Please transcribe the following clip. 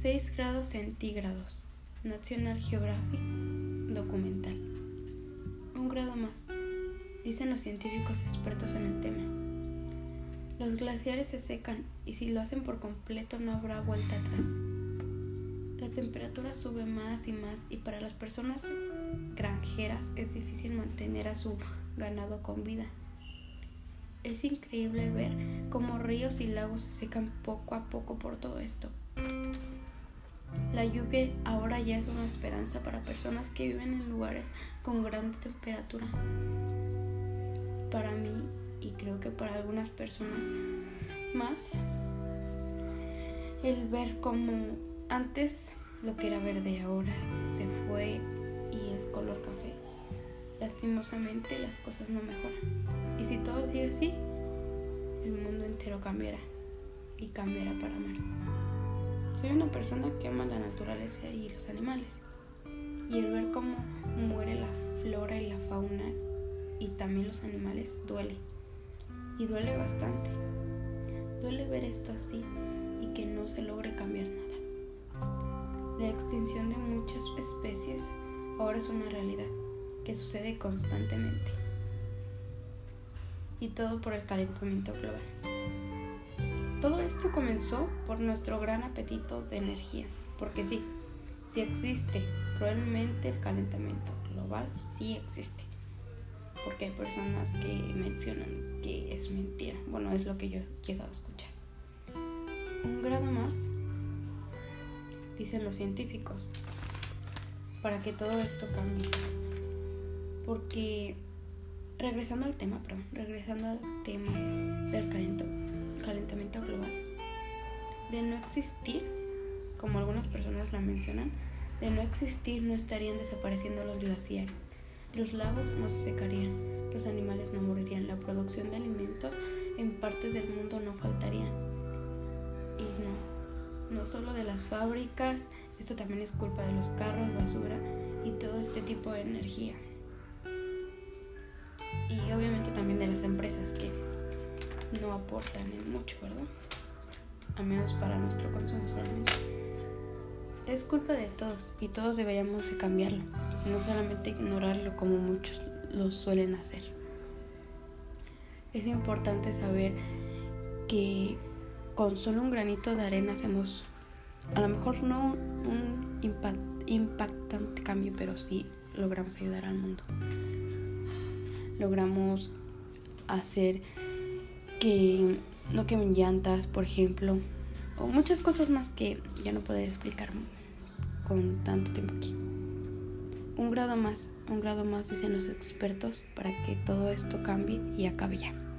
6 grados centígrados. National Geographic documental. Un grado más, dicen los científicos expertos en el tema. Los glaciares se secan y si lo hacen por completo no habrá vuelta atrás. La temperatura sube más y más y para las personas granjeras es difícil mantener a su ganado con vida. Es increíble ver cómo ríos y lagos se secan poco a poco por todo esto. La lluvia ahora ya es una esperanza para personas que viven en lugares con gran temperatura. Para mí, y creo que para algunas personas más, el ver cómo antes lo que era verde ahora se fue y es color café. Lastimosamente las cosas no mejoran. Y si todo sigue así, el mundo entero cambiará y cambiará para mal. Soy una persona que ama la naturaleza y los animales. Y el ver cómo muere la flora y la fauna y también los animales duele. Y duele bastante. Duele ver esto así y que no se logre cambiar nada. La extinción de muchas especies ahora es una realidad que sucede constantemente. Y todo por el calentamiento global. Todo esto comenzó por nuestro gran apetito de energía, porque sí, sí existe, probablemente el calentamiento global sí existe, porque hay personas que mencionan que es mentira, bueno, es lo que yo he llegado a escuchar. Un grado más, dicen los científicos, para que todo esto cambie, porque regresando al tema, perdón, regresando al tema del calentamiento calentamiento global. De no existir, como algunas personas la mencionan, de no existir no estarían desapareciendo los glaciares, los lagos no se secarían, los animales no morirían, la producción de alimentos en partes del mundo no faltarían. Y no, no solo de las fábricas, esto también es culpa de los carros, basura y todo este tipo de energía. Y obviamente también de las empresas que no aportan en mucho, ¿verdad? Al menos para nuestro consumo solamente. Es culpa de todos y todos deberíamos de cambiarlo, no solamente ignorarlo como muchos lo suelen hacer. Es importante saber que con solo un granito de arena hacemos, a lo mejor no un impactante cambio, pero sí logramos ayudar al mundo. Logramos hacer que no quemen llantas, por ejemplo, o muchas cosas más que ya no podré explicar con tanto tiempo aquí. Un grado más, un grado más dicen los expertos para que todo esto cambie y acabe ya.